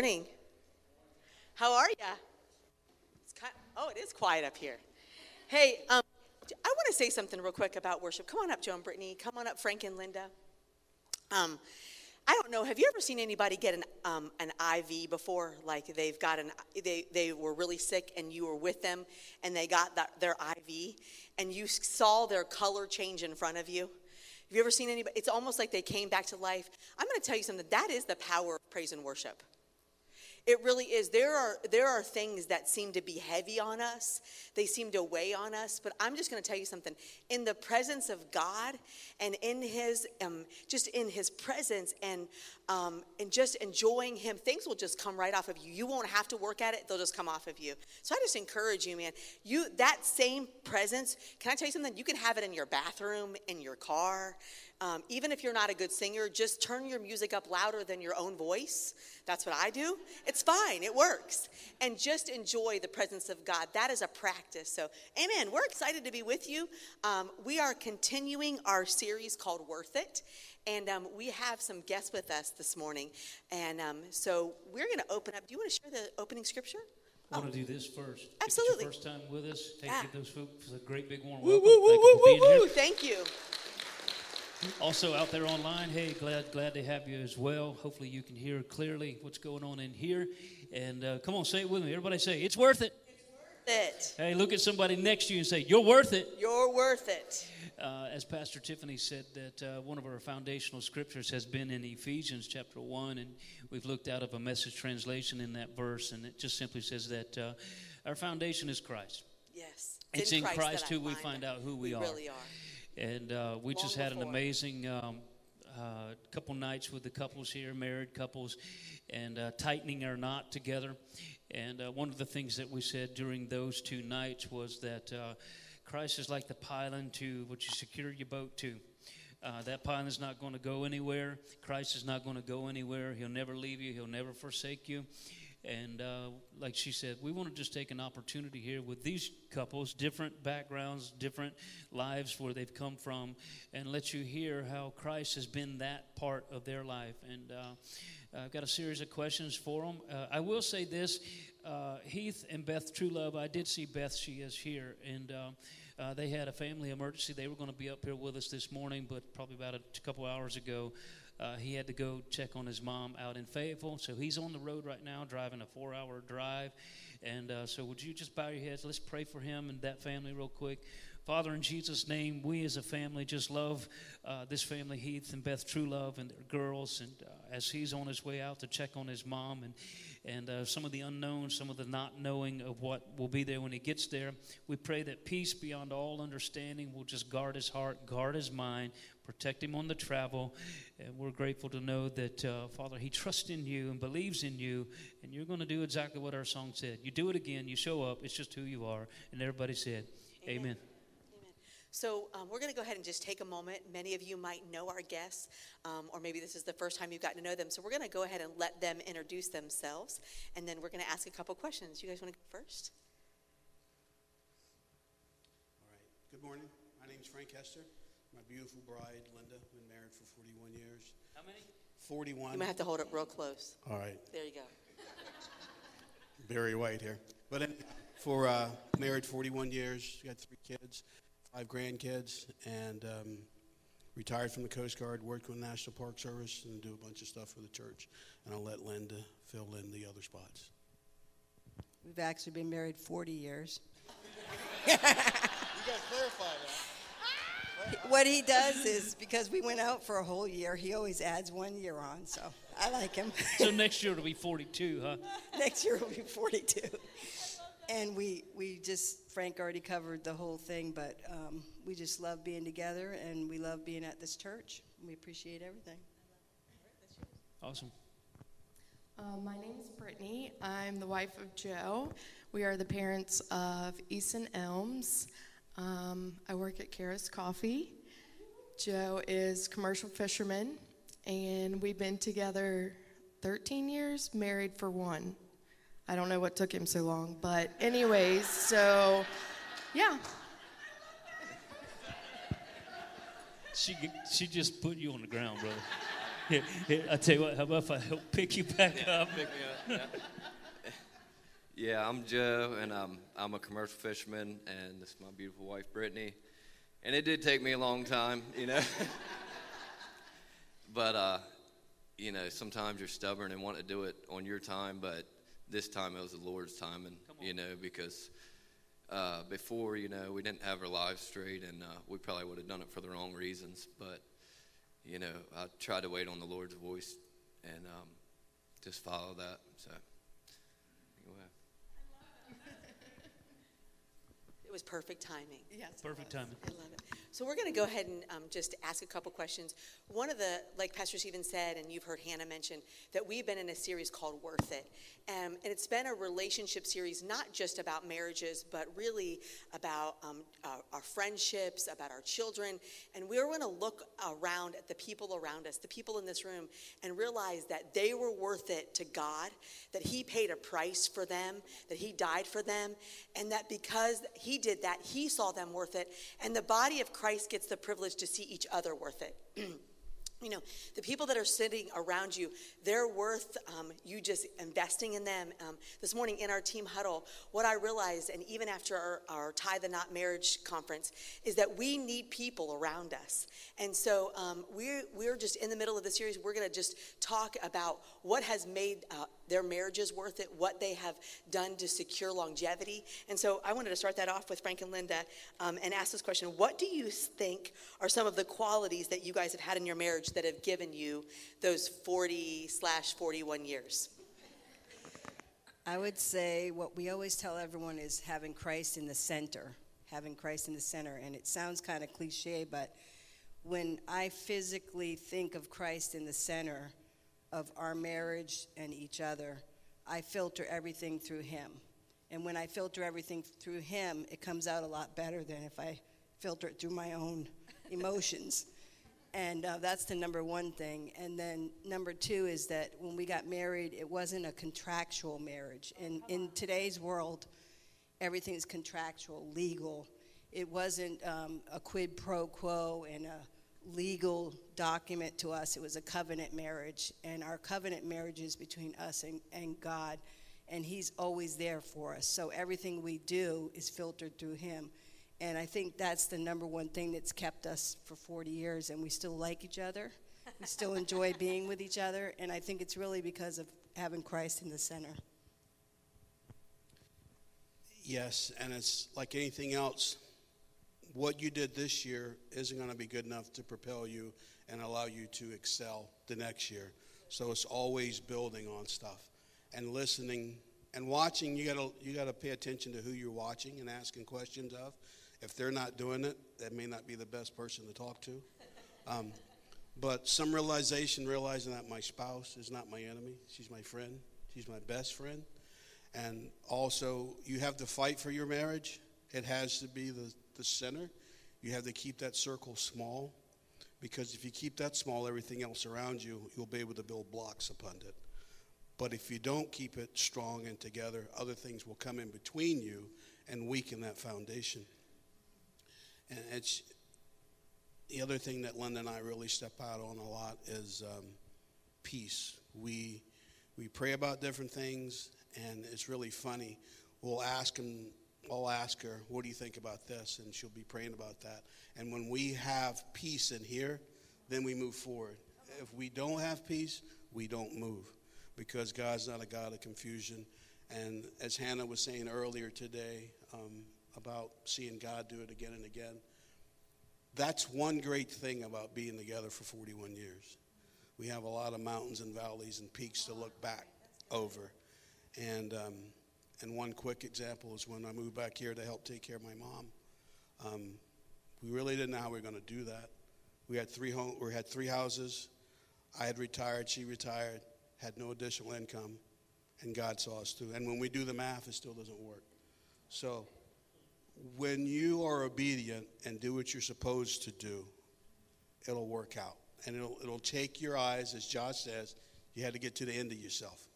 Morning. How are ya? It's kind oh, it is quiet up here. Hey, um, I want to say something real quick about worship. Come on up, Joe and Brittany. Come on up, Frank and Linda. Um, I don't know. Have you ever seen anybody get an um, an IV before? Like they've got an they they were really sick and you were with them and they got that, their IV and you saw their color change in front of you. Have you ever seen anybody? It's almost like they came back to life. I'm going to tell you something. That is the power of praise and worship. It really is. There are, there are things that seem to be heavy on us, they seem to weigh on us. But I'm just going to tell you something. In the presence of God and in His, um, just in His presence and, um, and just enjoying Him, things will just come right off of you. You won't have to work at it, they'll just come off of you. So I just encourage you, man. You, that same presence, can I tell you something? You can have it in your bathroom, in your car. Um, even if you're not a good singer, just turn your music up louder than your own voice. That's what I do. It's fine, it works. And just enjoy the presence of God. That is a practice. So, amen. We're excited to be with you. Um, we are continuing our series called Worth It. And um, we have some guests with us this morning. And um, so we're going to open up. Do you want to share the opening scripture? I want to do this first. Absolutely. If it's your first time with us, take Yeah. those folks a great big warm Woo, welcome. woo, woo, Thank you woo, for woo, woo. Thank you. Also out there online, hey, glad glad to have you as well. Hopefully you can hear clearly what's going on in here. And uh, come on, say it with me. Everybody say it's worth it. It. Hey, look at somebody next to you and say you're worth it. You're worth it. Uh, as Pastor Tiffany said, that uh, one of our foundational scriptures has been in Ephesians chapter 1, and we've looked out of a message translation in that verse, and it just simply says that uh, our foundation is Christ. Yes. It's in Christ I who we find out who we are. really are. And uh, we just Long had an amazing um, uh, couple nights with the couples here, married couples, and uh, tightening our knot together. And uh, one of the things that we said during those two nights was that uh, Christ is like the pylon to what you secure your boat to. Uh, that pylon is not going to go anywhere. Christ is not going to go anywhere. He'll never leave you. He'll never forsake you. And uh, like she said, we want to just take an opportunity here with these couples, different backgrounds, different lives where they've come from, and let you hear how Christ has been that part of their life. And uh, I've got a series of questions for them. Uh, I will say this uh, Heath and Beth Truelove, I did see Beth, she is here. And uh, uh, they had a family emergency. They were going to be up here with us this morning, but probably about a couple hours ago, uh, he had to go check on his mom out in Fayetteville. So he's on the road right now, driving a four hour drive. And uh, so, would you just bow your heads? Let's pray for him and that family, real quick. Father, in Jesus' name, we as a family just love uh, this family, Heath and Beth Truelove, and their girls. And uh, as he's on his way out to check on his mom and and uh, some of the unknown, some of the not knowing of what will be there when he gets there. We pray that peace beyond all understanding will just guard his heart, guard his mind, protect him on the travel. And we're grateful to know that, uh, Father, he trusts in you and believes in you, and you're going to do exactly what our song said. You do it again, you show up, it's just who you are. And everybody said, Amen. Amen. So um, we're going to go ahead and just take a moment. Many of you might know our guests, um, or maybe this is the first time you've gotten to know them. So we're going to go ahead and let them introduce themselves, and then we're going to ask a couple questions. You guys want to go first? All right. Good morning. My name is Frank Hester. My beautiful bride, Linda, been married for 41 years. How many? 41. You might have to hold it real close. All right. There you go. Barry White here. But anyhow, for uh, married 41 years, got three kids, five grandkids, and um, retired from the Coast Guard, worked with the National Park Service, and do a bunch of stuff for the church. And I'll let Linda fill in the other spots. We've actually been married 40 years. You got to clarify that. What he does is because we went out for a whole year, he always adds one year on, so I like him. So next year it'll be 42, huh? Next year it'll be 42. And we, we just, Frank already covered the whole thing, but um, we just love being together and we love being at this church. We appreciate everything. Awesome. Uh, my name is Brittany. I'm the wife of Joe. We are the parents of Eason Elms. Um, I work at Karis Coffee. Joe is commercial fisherman, and we've been together 13 years, married for one. I don't know what took him so long, but anyways, so yeah. She, she just put you on the ground, brother. Here, here, I tell you what, how about if I help pick you back up? Pick me up. Yeah. Yeah, I'm Joe, and I'm I'm a commercial fisherman, and this is my beautiful wife Brittany. And it did take me a long time, you know. but uh, you know, sometimes you're stubborn and want to do it on your time, but this time it was the Lord's time, and you know, because uh, before, you know, we didn't have our lives straight, and uh, we probably would have done it for the wrong reasons. But you know, I tried to wait on the Lord's voice and um, just follow that. So, go It was perfect timing. Yes. Perfect timing. I love it. So we're going to go ahead and um, just ask a couple questions. One of the, like Pastor Stephen said, and you've heard Hannah mention, that we've been in a series called Worth It. Um, and it's been a relationship series, not just about marriages, but really about um, our, our friendships, about our children. And we're going to look around at the people around us, the people in this room, and realize that they were worth it to God, that He paid a price for them, that He died for them, and that because He did that, He saw them worth it. And the body of Christ gets the privilege to see each other worth it. you know, the people that are sitting around you, they're worth um, you just investing in them. Um, this morning in our team huddle, what I realized, and even after our, our Tie the Knot marriage conference, is that we need people around us. And so um, we're, we're just in the middle of the series. We're going to just talk about what has made uh, their marriages worth it, what they have done to secure longevity. And so I wanted to start that off with Frank and Linda um, and ask this question What do you think are some of the qualities that you guys have had in your marriage that have given you those 40 slash 41 years? I would say what we always tell everyone is having Christ in the center, having Christ in the center. And it sounds kind of cliche, but when I physically think of Christ in the center of our marriage and each other, I filter everything through Him. And when I filter everything through Him, it comes out a lot better than if I filter it through my own emotions. And uh, that's the number one thing. And then number two is that when we got married, it wasn't a contractual marriage. In, in today's world, everything's contractual, legal. It wasn't um, a quid pro quo and a legal document to us. It was a covenant marriage. And our covenant marriage is between us and, and God. And He's always there for us. So everything we do is filtered through Him. And I think that's the number one thing that's kept us for 40 years. And we still like each other. We still enjoy being with each other. And I think it's really because of having Christ in the center. Yes, and it's like anything else. What you did this year isn't going to be good enough to propel you and allow you to excel the next year. So it's always building on stuff and listening and watching. You got to you got to pay attention to who you're watching and asking questions of. If they're not doing it, that may not be the best person to talk to. Um, but some realization, realizing that my spouse is not my enemy; she's my friend. She's my best friend. And also, you have to fight for your marriage. It has to be the, the center. You have to keep that circle small because if you keep that small, everything else around you, you'll be able to build blocks upon it. But if you don't keep it strong and together, other things will come in between you and weaken that foundation. And it's the other thing that Linda and I really step out on a lot is um, peace. We we pray about different things, and it's really funny. We'll ask and I'll ask her, "What do you think about this?" And she'll be praying about that. And when we have peace in here, then we move forward. If we don't have peace, we don't move, because God's not a God of confusion. And as Hannah was saying earlier today um, about seeing God do it again and again, that's one great thing about being together for 41 years. We have a lot of mountains and valleys and peaks to look back over. And, um, and one quick example is when I moved back here to help take care of my mom. Um, we really didn't know how we were going to do that. We had three home, we had three houses. I had retired, she retired, had no additional income, and God saw us through. And when we do the math, it still doesn't work. So when you are obedient and do what you're supposed to do, it'll work out. And it'll, it'll take your eyes, as Josh says, you had to get to the end of yourself.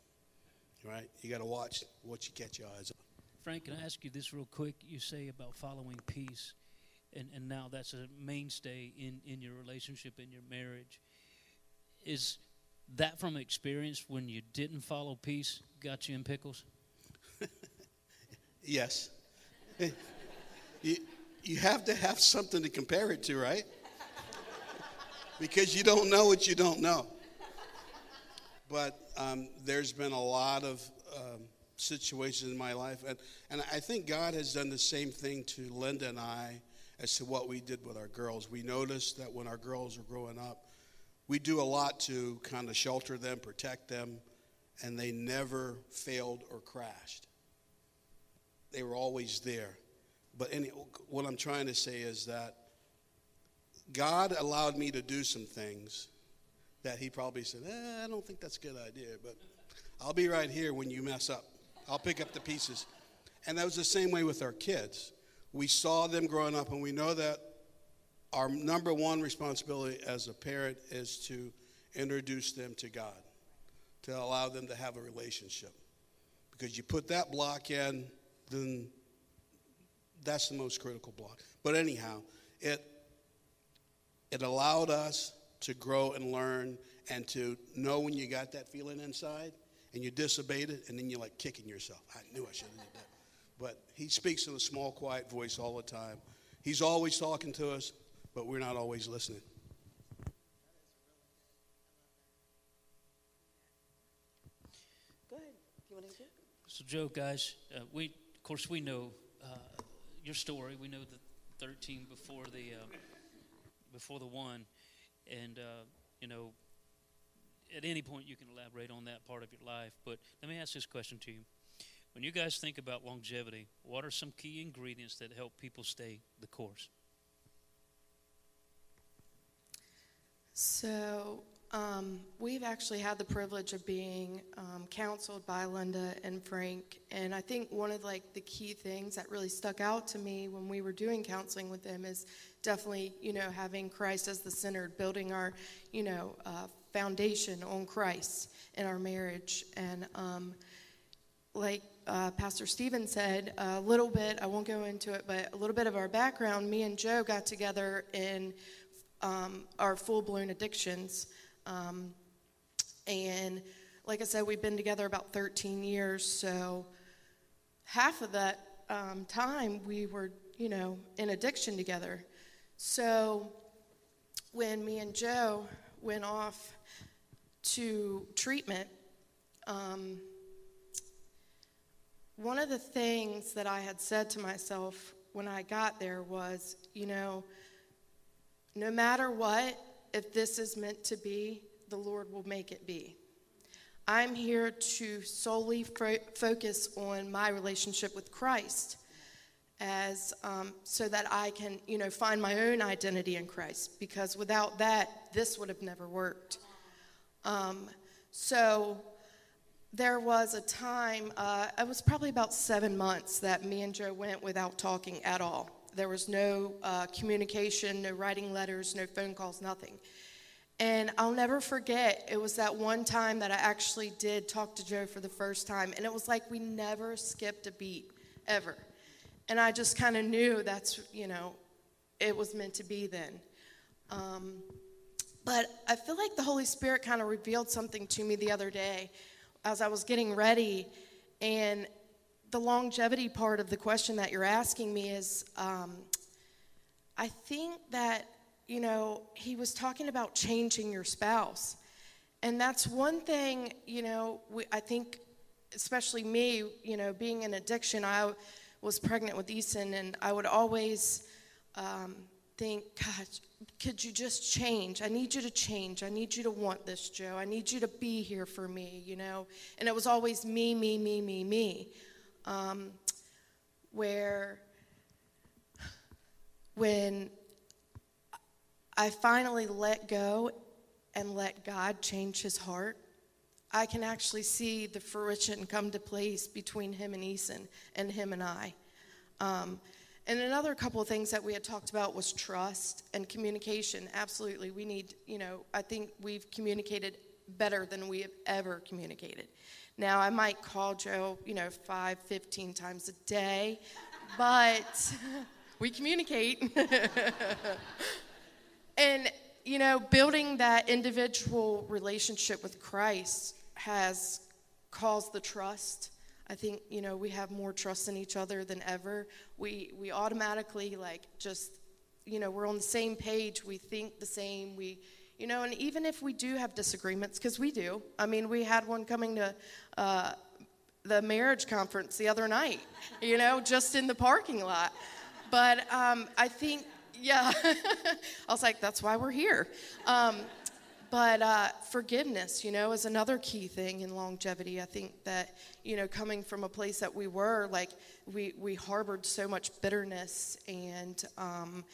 Right? You got to watch what you catch your eyes on. Frank, can I ask you this real quick? You say about following peace, and, and now that's a mainstay in, in your relationship, in your marriage. Is that from experience when you didn't follow peace got you in pickles? Yes. you, you have to have something to compare it to, right? because you don't know what you don't know. But um, there's been a lot of um, situations in my life, and, and I think God has done the same thing to Linda and I as to what we did with our girls. We noticed that when our girls were growing up, we do a lot to kind of shelter them, protect them, and they never failed or crashed. They were always there. But any, what I'm trying to say is that God allowed me to do some things that He probably said, eh, I don't think that's a good idea, but I'll be right here when you mess up. I'll pick up the pieces. And that was the same way with our kids. We saw them growing up, and we know that our number one responsibility as a parent is to introduce them to God, to allow them to have a relationship. Because you put that block in, then that's the most critical block. But anyhow, it it allowed us to grow and learn and to know when you got that feeling inside and you disobeyed it and then you're like kicking yourself. I knew I should have did that. But he speaks in a small, quiet voice all the time. He's always talking to us, but we're not always listening. Go ahead. You want to do it? So, Joe, guys, uh, we of course we know uh, your story. We know the 13 before the uh, before the one, and uh, you know, at any point you can elaborate on that part of your life. But let me ask this question to you: When you guys think about longevity, what are some key ingredients that help people stay the course? So, um, we've actually had the privilege of being um, counseled by Linda and Frank, and I think one of like the key things that really stuck out to me when we were doing counseling with them is definitely, you know, having Christ as the center, building our, you know, uh, foundation on Christ in our marriage, and um, like uh, Pastor Stephen said, a little bit, I won't go into it, but a little bit of our background, me and Joe got together in um, our full blown addictions. Um, and like I said, we've been together about 13 years, so half of that um, time we were, you know, in addiction together. So when me and Joe went off to treatment, um, one of the things that I had said to myself when I got there was, you know, no matter what, if this is meant to be, the Lord will make it be. I'm here to solely fo- focus on my relationship with Christ as um, so that I can, you know, find my own identity in Christ. Because without that, this would have never worked. Um, so there was a time, uh, it was probably about seven months that me and Joe went without talking at all. There was no uh, communication, no writing letters, no phone calls, nothing. And I'll never forget, it was that one time that I actually did talk to Joe for the first time, and it was like we never skipped a beat, ever. And I just kind of knew that's, you know, it was meant to be then. Um, but I feel like the Holy Spirit kind of revealed something to me the other day as I was getting ready. And the longevity part of the question that you're asking me is um, I think that, you know, he was talking about changing your spouse. And that's one thing, you know, we, I think, especially me, you know, being in addiction, I was pregnant with Eason, and I would always um, think, God, could you just change? I need you to change. I need you to want this, Joe. I need you to be here for me, you know? And it was always me, me, me, me, me um, where when I finally let go and let God change his heart, I can actually see the fruition come to place between him and Eason and him and I. Um, and another couple of things that we had talked about was trust and communication. Absolutely. We need, you know, I think we've communicated better than we have ever communicated. Now, I might call Joe, you know, five, 15 times a day, but we communicate. and you know, building that individual relationship with Christ has caused the trust. I think, you know, we have more trust in each other than ever. We, we automatically, like, just, you know, we're on the same page. We think the same. We, you know, and even if we do have disagreements, because we do. I mean, we had one coming to uh, the marriage conference the other night, you know, just in the parking lot. But um, I think, yeah, I was like, that's why we're here. Um, but uh, forgiveness, you know, is another key thing in longevity. I think that, you know, coming from a place that we were, like, we, we harbored so much bitterness and um,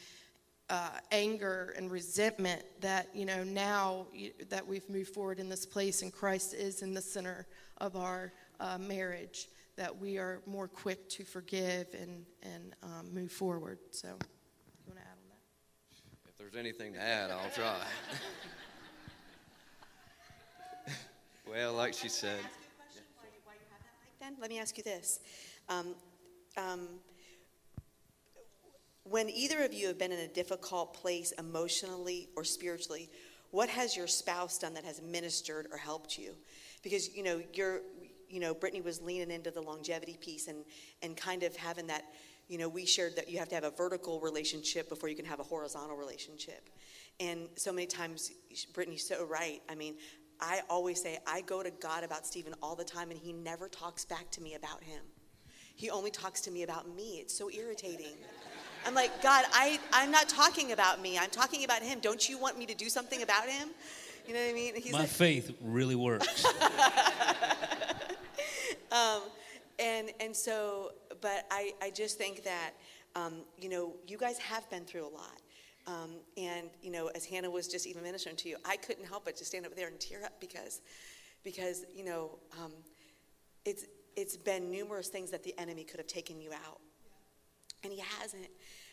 uh, anger and resentment that, you know, now that we've moved forward in this place and Christ is in the center of our uh, marriage, that we are more quick to forgive and, and um, move forward. So, you want to add on that? If there's anything to add, I'll try. well, like she said. Then let me ask you this. Um, um, when either of you have been in a difficult place emotionally or spiritually, what has your spouse done that has ministered or helped you? Because you know you're you know, Brittany was leaning into the longevity piece and, and kind of having that, you know, we shared that you have to have a vertical relationship before you can have a horizontal relationship. And so many times, Brittany's so right. I mean, I always say, I go to God about Stephen all the time, and he never talks back to me about him. He only talks to me about me. It's so irritating. I'm like, God, I, I'm not talking about me. I'm talking about him. Don't you want me to do something about him? You know what I mean? He's My like, faith really works. um, and and so, but I, I just think that um, you know you guys have been through a lot. Um, and you know, as Hannah was just even ministering to you, I couldn't help but to stand up there and tear up because, because you know, um, it's it's been numerous things that the enemy could have taken you out, and he hasn't.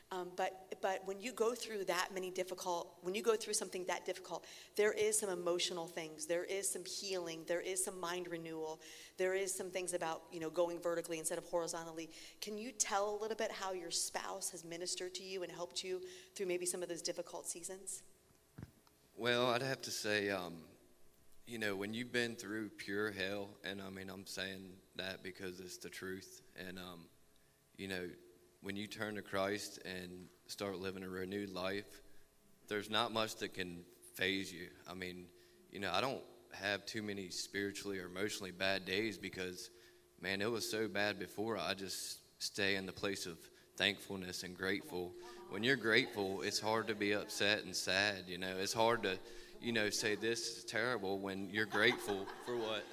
Um, but, but when you go through that many difficult, when you go through something that difficult, there is some emotional things. There is some healing. There is some mind renewal. There is some things about, you know, going vertically instead of horizontally. Can you tell a little bit how your spouse has ministered to you and helped you through maybe some of those difficult seasons? Well, I'd have to say, um, you know, when you've been through pure hell, and I mean, I'm saying that because it's the truth, and, um, you know, when you turn to Christ and start living a renewed life, there's not much that can phase you. I mean, you know, I don't have too many spiritually or emotionally bad days because, man, it was so bad before. I just stay in the place of thankfulness and grateful. When you're grateful, it's hard to be upset and sad. You know, it's hard to, you know, say this is terrible when you're grateful for what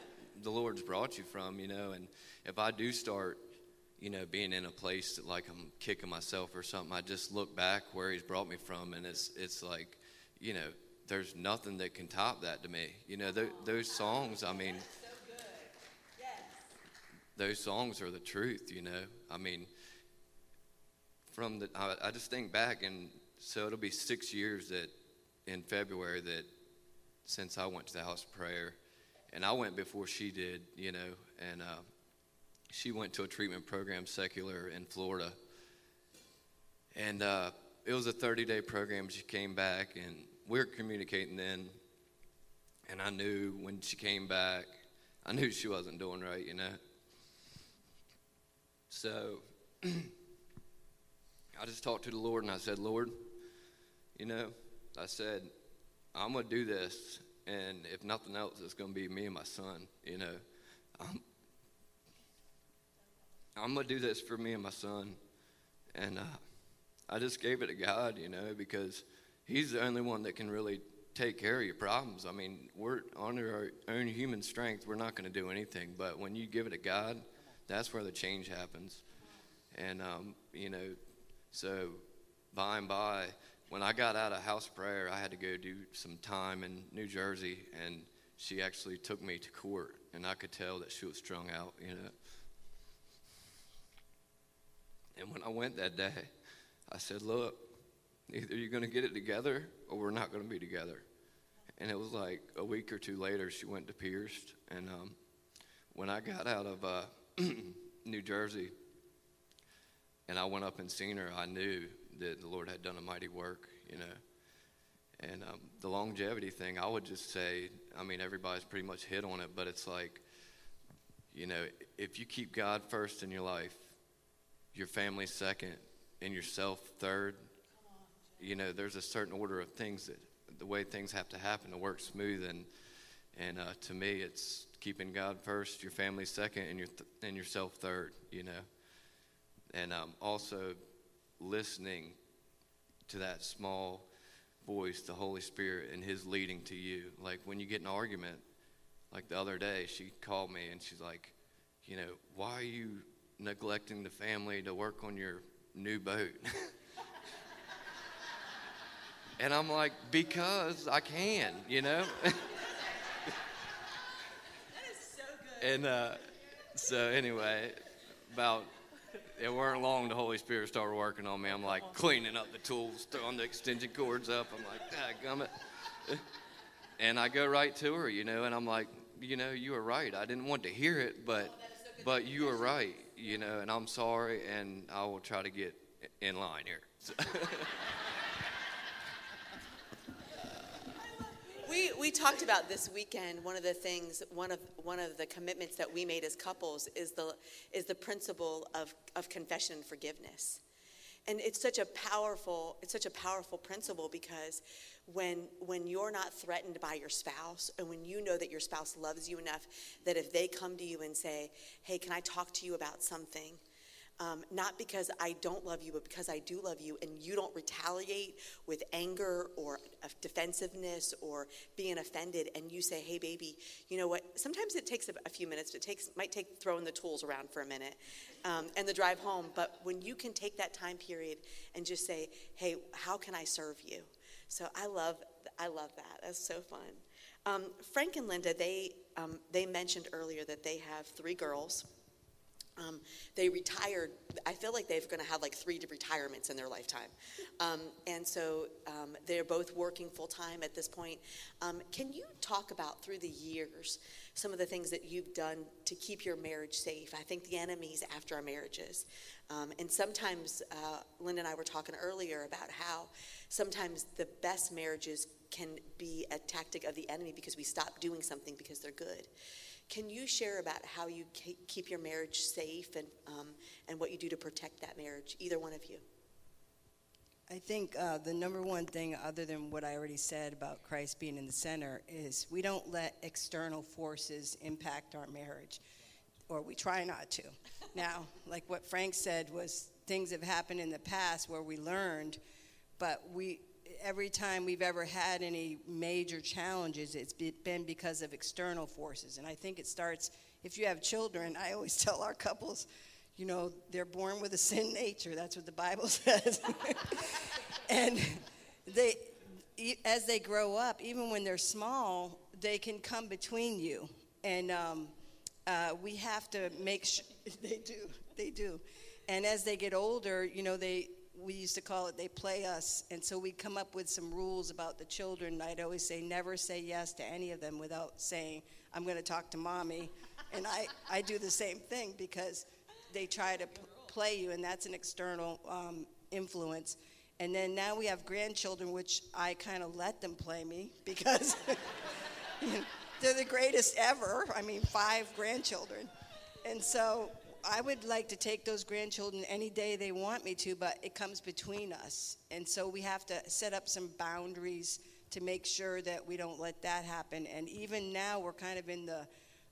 the Lord's brought you from. You know, and if I do start you know, being in a place that like I'm kicking myself or something, I just look back where he's brought me from, and it's it's like, you know, there's nothing that can top that to me. You know, th- those songs. I mean, those songs are the truth. You know, I mean, from the I, I just think back, and so it'll be six years that in February that since I went to the house of prayer, and I went before she did. You know, and. Uh, she went to a treatment program, secular, in Florida. And uh, it was a 30 day program. She came back, and we were communicating then. And I knew when she came back, I knew she wasn't doing right, you know. So I just talked to the Lord and I said, Lord, you know, I said, I'm going to do this. And if nothing else, it's going to be me and my son, you know. I'm, I'm going to do this for me and my son. And uh, I just gave it to God, you know, because He's the only one that can really take care of your problems. I mean, we're under our own human strength, we're not going to do anything. But when you give it to God, that's where the change happens. And, um, you know, so by and by, when I got out of house prayer, I had to go do some time in New Jersey, and she actually took me to court, and I could tell that she was strung out, you know. And when I went that day, I said, Look, either you're going to get it together or we're not going to be together. And it was like a week or two later, she went to Pierced. And um, when I got out of uh, New Jersey and I went up and seen her, I knew that the Lord had done a mighty work, you know. And um, the longevity thing, I would just say, I mean, everybody's pretty much hit on it, but it's like, you know, if you keep God first in your life, your family second, and yourself third, you know, there's a certain order of things that the way things have to happen to work smooth. And and uh, to me, it's keeping God first, your family second, and your th- and yourself third. You know, and um, also listening to that small voice, the Holy Spirit, and His leading to you. Like when you get an argument, like the other day, she called me and she's like, you know, why are you neglecting the family to work on your new boat? and I'm like, because I can, you know? that is so good. and uh, so anyway, about it weren't long the Holy Spirit started working on me. I'm like cleaning up the tools, throwing the extension cords up. I'm like, gummit. and I go right to her, you know, and I'm like, you know, you were right. I didn't want to hear it, but but you were right, you know, and I'm sorry, and I will try to get in line here. So We, we talked about this weekend one of the things one of one of the commitments that we made as couples is the is the principle of, of confession and forgiveness and it's such a powerful it's such a powerful principle because when when you're not threatened by your spouse and when you know that your spouse loves you enough that if they come to you and say hey can i talk to you about something um, not because I don't love you, but because I do love you, and you don't retaliate with anger or defensiveness or being offended, and you say, "Hey, baby, you know what? Sometimes it takes a, few minutes. It takes might take throwing the tools around for a minute, um, and the drive home. But when you can take that time period and just say, "Hey, how can I serve you?" So I love I love that. That's so fun. Um, Frank and Linda, they um, they mentioned earlier that they have three girls. Um, they retired. I feel like they're going to have like three retirements in their lifetime. Um, and so um, they're both working full time at this point. Um, can you talk about through the years some of the things that you've done to keep your marriage safe? I think the enemy's after our marriages. Um, and sometimes, uh, Linda and I were talking earlier about how sometimes the best marriages can be a tactic of the enemy because we stop doing something because they're good. Can you share about how you keep your marriage safe and, um, and what you do to protect that marriage, either one of you? I think uh, the number one thing, other than what I already said about Christ being in the center, is we don't let external forces impact our marriage, or we try not to. now, like what Frank said, was things have happened in the past where we learned, but we every time we've ever had any major challenges, it's been because of external forces. And I think it starts, if you have children, I always tell our couples, you know, they're born with a sin nature. That's what the Bible says. and they, as they grow up, even when they're small, they can come between you. And um, uh, we have to make sure they do, they do. And as they get older, you know, they, we used to call it they play us and so we come up with some rules about the children i'd always say never say yes to any of them without saying i'm going to talk to mommy and I, I do the same thing because they try to p- play you and that's an external um, influence and then now we have grandchildren which i kind of let them play me because they're the greatest ever i mean five grandchildren and so I would like to take those grandchildren any day they want me to, but it comes between us. And so we have to set up some boundaries to make sure that we don't let that happen. And even now, we're kind of in the,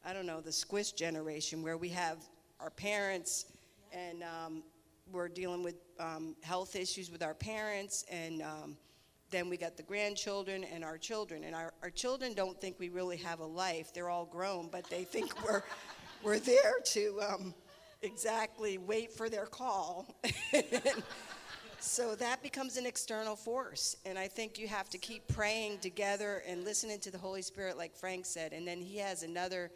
I don't know, the squish generation where we have our parents and um, we're dealing with um, health issues with our parents and um, then we got the grandchildren and our children and our, our children don't think we really have a life they're all grown but they think we're we're there to um, exactly wait for their call. so that becomes an external force. And I think you have to keep praying together and listening to the Holy Spirit, like Frank said. And then he has another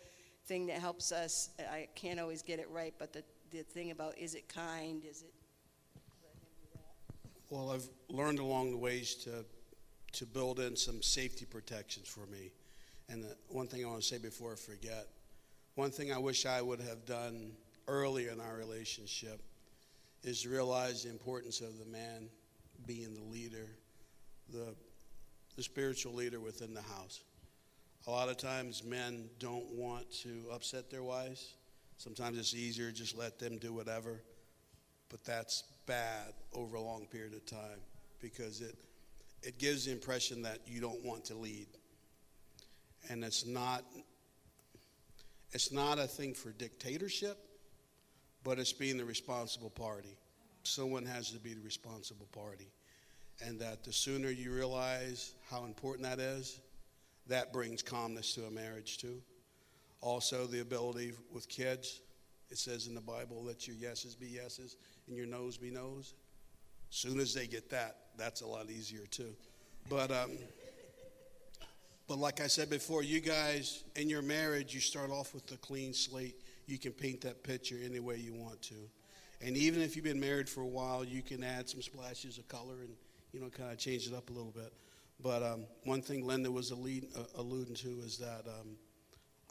thing that helps us. I can't always get it right, but the, the thing about is it kind? Is it. Well, I've learned along the ways to, to build in some safety protections for me. And the one thing I want to say before I forget one thing I wish I would have done early in our relationship is realize the importance of the man being the leader, the the spiritual leader within the house. A lot of times men don't want to upset their wives. Sometimes it's easier just let them do whatever. But that's bad over a long period of time because it, it gives the impression that you don't want to lead. And it's not, it's not a thing for dictatorship, but it's being the responsible party. Someone has to be the responsible party. And that the sooner you realize how important that is, that brings calmness to a marriage too. Also, the ability with kids. It says in the Bible, let your yeses be yeses and your noes be noes. Soon as they get that, that's a lot easier too. But um, but like I said before, you guys in your marriage, you start off with a clean slate. You can paint that picture any way you want to. And even if you've been married for a while, you can add some splashes of color and you know kind of change it up a little bit. But um, one thing Linda was uh, alluding to is that um,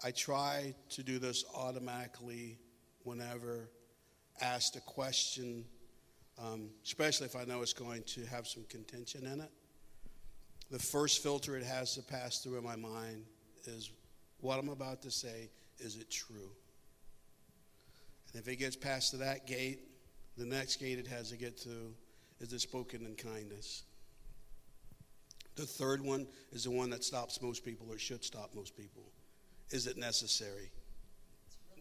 I try to do this automatically whenever asked a question, um, especially if I know it's going to have some contention in it. The first filter it has to pass through in my mind is what I'm about to say, is it true? And if it gets past that gate, the next gate it has to get to is it spoken in kindness? The third one is the one that stops most people or should stop most people. Is it necessary?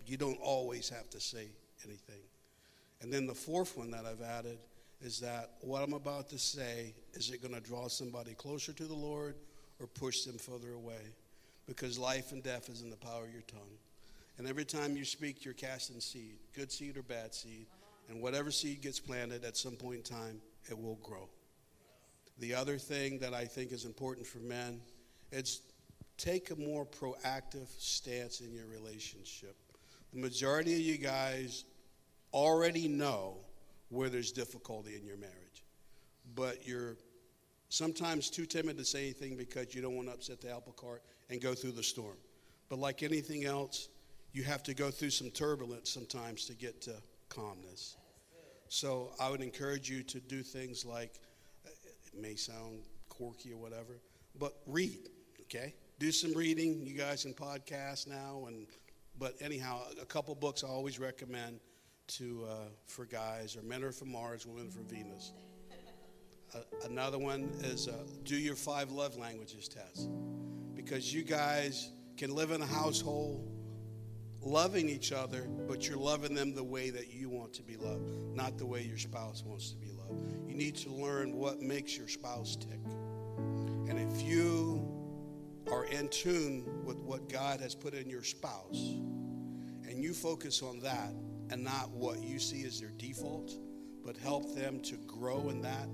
You don't always have to say anything. And then the fourth one that I've added is that what I'm about to say, is it going to draw somebody closer to the Lord or push them further away? Because life and death is in the power of your tongue. And every time you speak, you're casting seed, good seed or bad seed. And whatever seed gets planted at some point in time, it will grow. The other thing that I think is important for men is take a more proactive stance in your relationship. The majority of you guys already know where there's difficulty in your marriage, but you're sometimes too timid to say anything because you don't want to upset the apple cart and go through the storm. But like anything else, you have to go through some turbulence sometimes to get to calmness. So I would encourage you to do things like may sound quirky or whatever, but read, okay? Do some reading. You guys can podcast now, and but anyhow, a couple books I always recommend to uh, for guys or Men Are from Mars, Women from Venus. Uh, another one is uh, do your five love languages test because you guys can live in a household loving each other, but you're loving them the way that you want to be loved, not the way your spouse wants to be loved. You need to learn what makes your spouse tick. And if you are in tune with what God has put in your spouse and you focus on that and not what you see as their default, but help them to grow in that,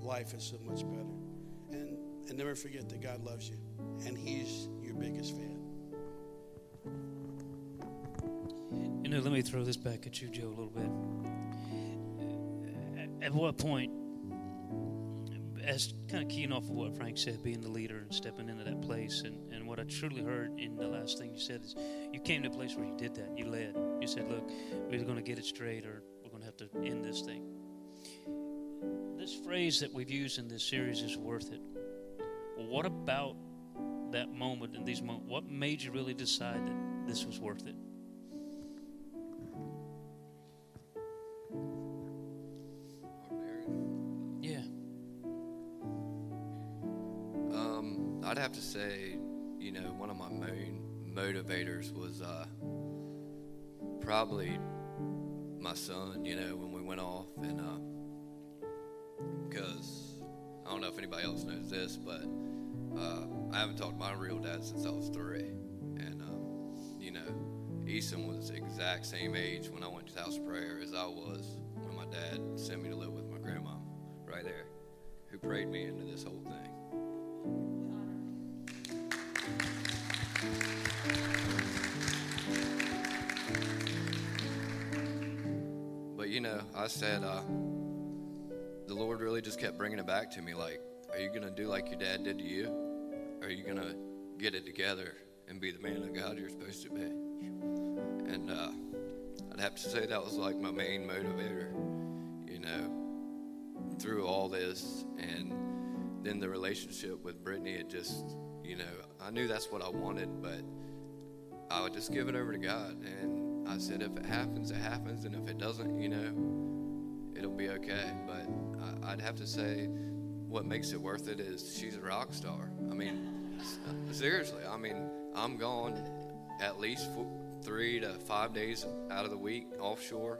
life is so much better. And, and never forget that God loves you and He's your biggest fan. You know, let me throw this back at you, Joe, a little bit. At what point, as kind of keying off of what Frank said, being the leader and stepping into that place, and, and what I truly heard in the last thing you said is you came to a place where you did that. You led. You said, look, we're going to get it straight or we're going to have to end this thing. This phrase that we've used in this series is worth it. What about that moment and these moments? What made you really decide that this was worth it? Main motivators was uh, probably my son. You know, when we went off, and because uh, I don't know if anybody else knows this, but uh, I haven't talked to my real dad since I was three, and um, you know, Easton was the exact same age when I went to house prayer as I was when my dad sent me to live with my grandma, right there, who prayed me into this whole thing. Know, I said, uh, the Lord really just kept bringing it back to me like, are you going to do like your dad did to you? Or are you going to get it together and be the man of God you're supposed to be? And uh, I'd have to say that was like my main motivator, you know, through all this. And then the relationship with Brittany, it just, you know, I knew that's what I wanted, but I would just give it over to God. And I said, if it happens, it happens. And if it doesn't, you know, it'll be okay. But I, I'd have to say, what makes it worth it is she's a rock star. I mean, seriously, I mean, I'm gone at least four, three to five days out of the week offshore,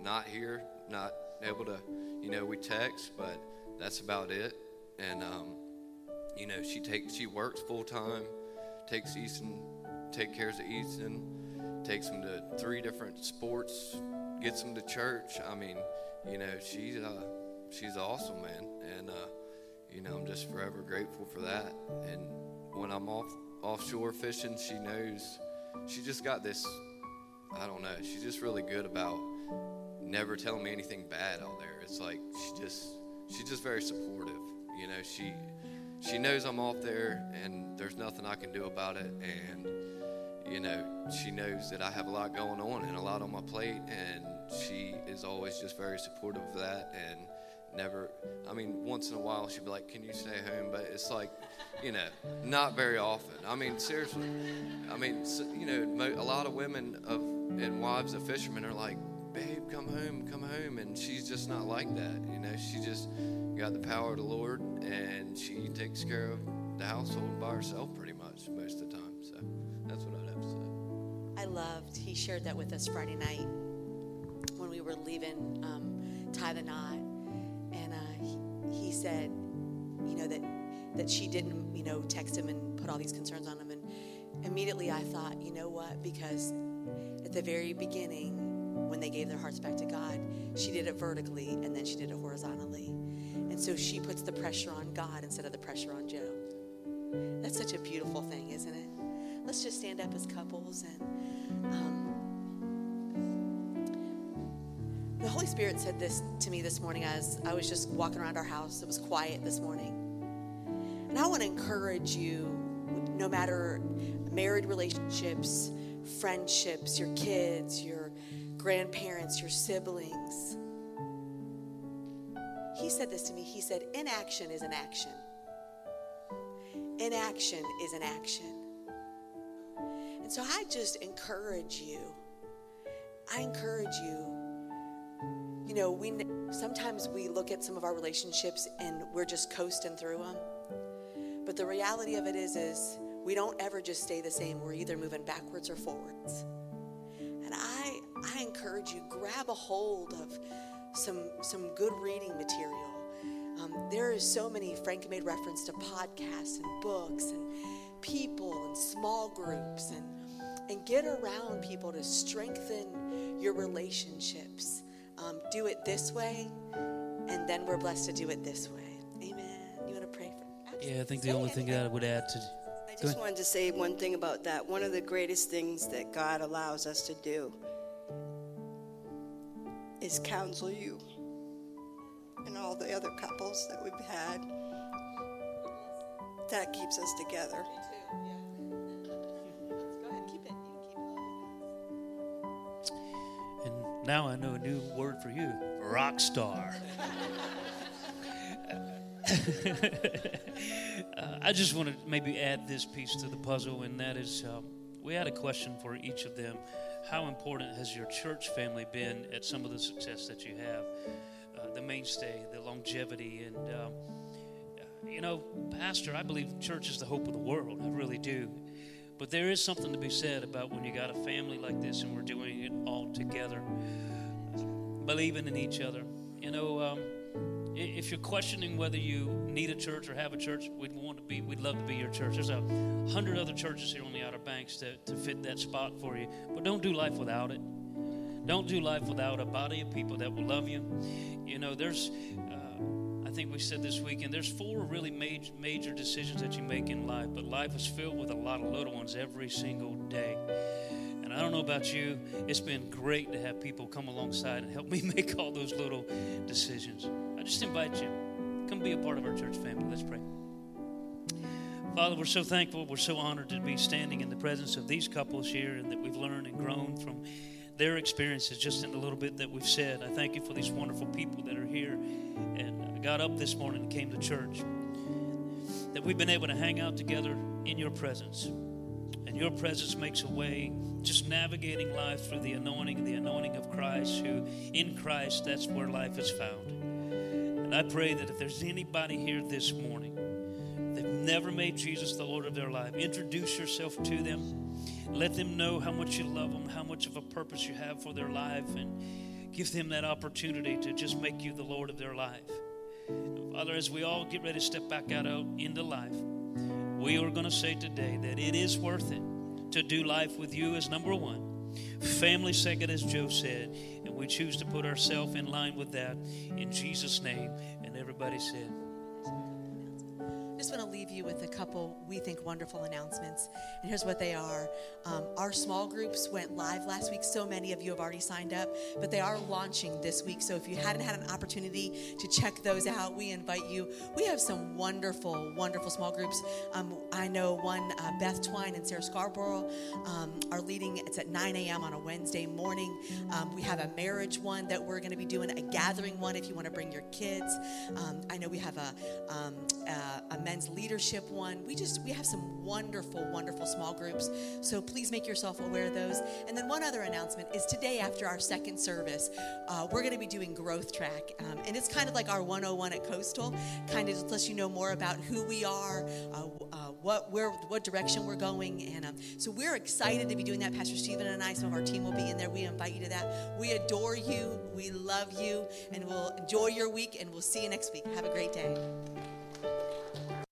not here, not able to, you know, we text, but that's about it. And, um, you know, she takes, she works full time, takes Easton, take cares of Easton, takes him to three different sports, gets him to church. I mean, you know, she's, uh, she's awesome, man. And, uh, you know, I'm just forever grateful for that. And when I'm off offshore fishing, she knows she just got this. I don't know. She's just really good about never telling me anything bad out there. It's like she just she's just very supportive. You know, she she knows I'm off there and there's nothing I can do about it and you know, she knows that I have a lot going on and a lot on my plate and she is always just very supportive of that and never i mean once in a while she'd be like can you stay home? But it's like you know not very often. I mean seriously i mean you know a lot of women of and wives of fishermen are like babe come home come home and she's just not like that you know? She just got the power of the lord and she takes care of the household by herself pretty much most of the loved, he shared that with us Friday night when we were leaving um, Tie the Knot. And uh, he, he said, you know, that, that she didn't, you know, text him and put all these concerns on him. And immediately I thought, you know what? Because at the very beginning, when they gave their hearts back to God, she did it vertically and then she did it horizontally. And so she puts the pressure on God instead of the pressure on Joe. That's such a beautiful thing, isn't it? Let's just stand up as couples and. Um, the Holy Spirit said this to me this morning as I was just walking around our house. It was quiet this morning. And I want to encourage you, no matter married relationships, friendships, your kids, your grandparents, your siblings. He said this to me. He said, Inaction is an action. Inaction is an action. And so I just encourage you. I encourage you. You know, we sometimes we look at some of our relationships and we're just coasting through them. But the reality of it is is we don't ever just stay the same. We're either moving backwards or forwards. And I I encourage you grab a hold of some some good reading material. Um, there is so many. Frank made reference to podcasts and books and people and small groups and and get around people to strengthen your relationships. Um, do it this way, and then we're blessed to do it this way. Amen. You want to pray for? Yeah, I think the only thing that I would add to. I just wanted to say one thing about that. One of the greatest things that God allows us to do is counsel you and all the other couples that we've had. That keeps us together. And now I know a new word for you rock star. uh, I just want to maybe add this piece to the puzzle, and that is um, we had a question for each of them. How important has your church family been at some of the success that you have? Uh, the mainstay, the longevity, and um, you know, Pastor, I believe church is the hope of the world. I really do. But there is something to be said about when you got a family like this and we're doing it all together, believing in each other. You know, um, if you're questioning whether you need a church or have a church, we'd want to be, we'd love to be your church. There's a hundred other churches here on the Outer Banks to, to fit that spot for you. But don't do life without it. Don't do life without a body of people that will love you. You know, there's, uh, I think we said this weekend, there's four really major, major decisions that you make in life, but life is filled with a lot of little ones every single day. And I don't know about you, it's been great to have people come alongside and help me make all those little decisions. I just invite you, come be a part of our church family. Let's pray. Father, we're so thankful. We're so honored to be standing in the presence of these couples here and that we've learned and grown from their experiences just in a little bit that we've said. I thank you for these wonderful people that are here and got up this morning and came to church. that we've been able to hang out together in your presence. And your presence makes a way, just navigating life through the anointing, the anointing of Christ, who in Christ, that's where life is found. And I pray that if there's anybody here this morning never made Jesus the Lord of their life, introduce yourself to them. Let them know how much you love them, how much of a purpose you have for their life, and give them that opportunity to just make you the Lord of their life. Father, as we all get ready to step back out into life, we are going to say today that it is worth it to do life with you as number one. Family second, as Joe said, and we choose to put ourselves in line with that in Jesus' name. And everybody said, just want to leave you with a couple we think wonderful announcements. And here's what they are. Um, our small groups went live last week. So many of you have already signed up, but they are launching this week. So if you hadn't had an opportunity to check those out, we invite you. We have some wonderful, wonderful small groups. Um, I know one, uh, Beth Twine and Sarah Scarborough um, are leading. It's at 9 a.m. on a Wednesday morning. Um, we have a marriage one that we're going to be doing, a gathering one if you want to bring your kids. Um, I know we have a, um, a, a men's leadership one. We just we have some wonderful, wonderful small groups. So please make yourself aware of those. And then one other announcement is today after our second service, uh, we're going to be doing Growth Track, um, and it's kind of like our 101 at Coastal. Kind of just lets you know more about who we are, uh, uh, what where what direction we're going, and um, so we're excited to be doing that. Pastor Stephen and I, some of our team will be in there. We invite you to that. We adore you. We love you, and we'll enjoy your week. And we'll see you next week. Have a great day.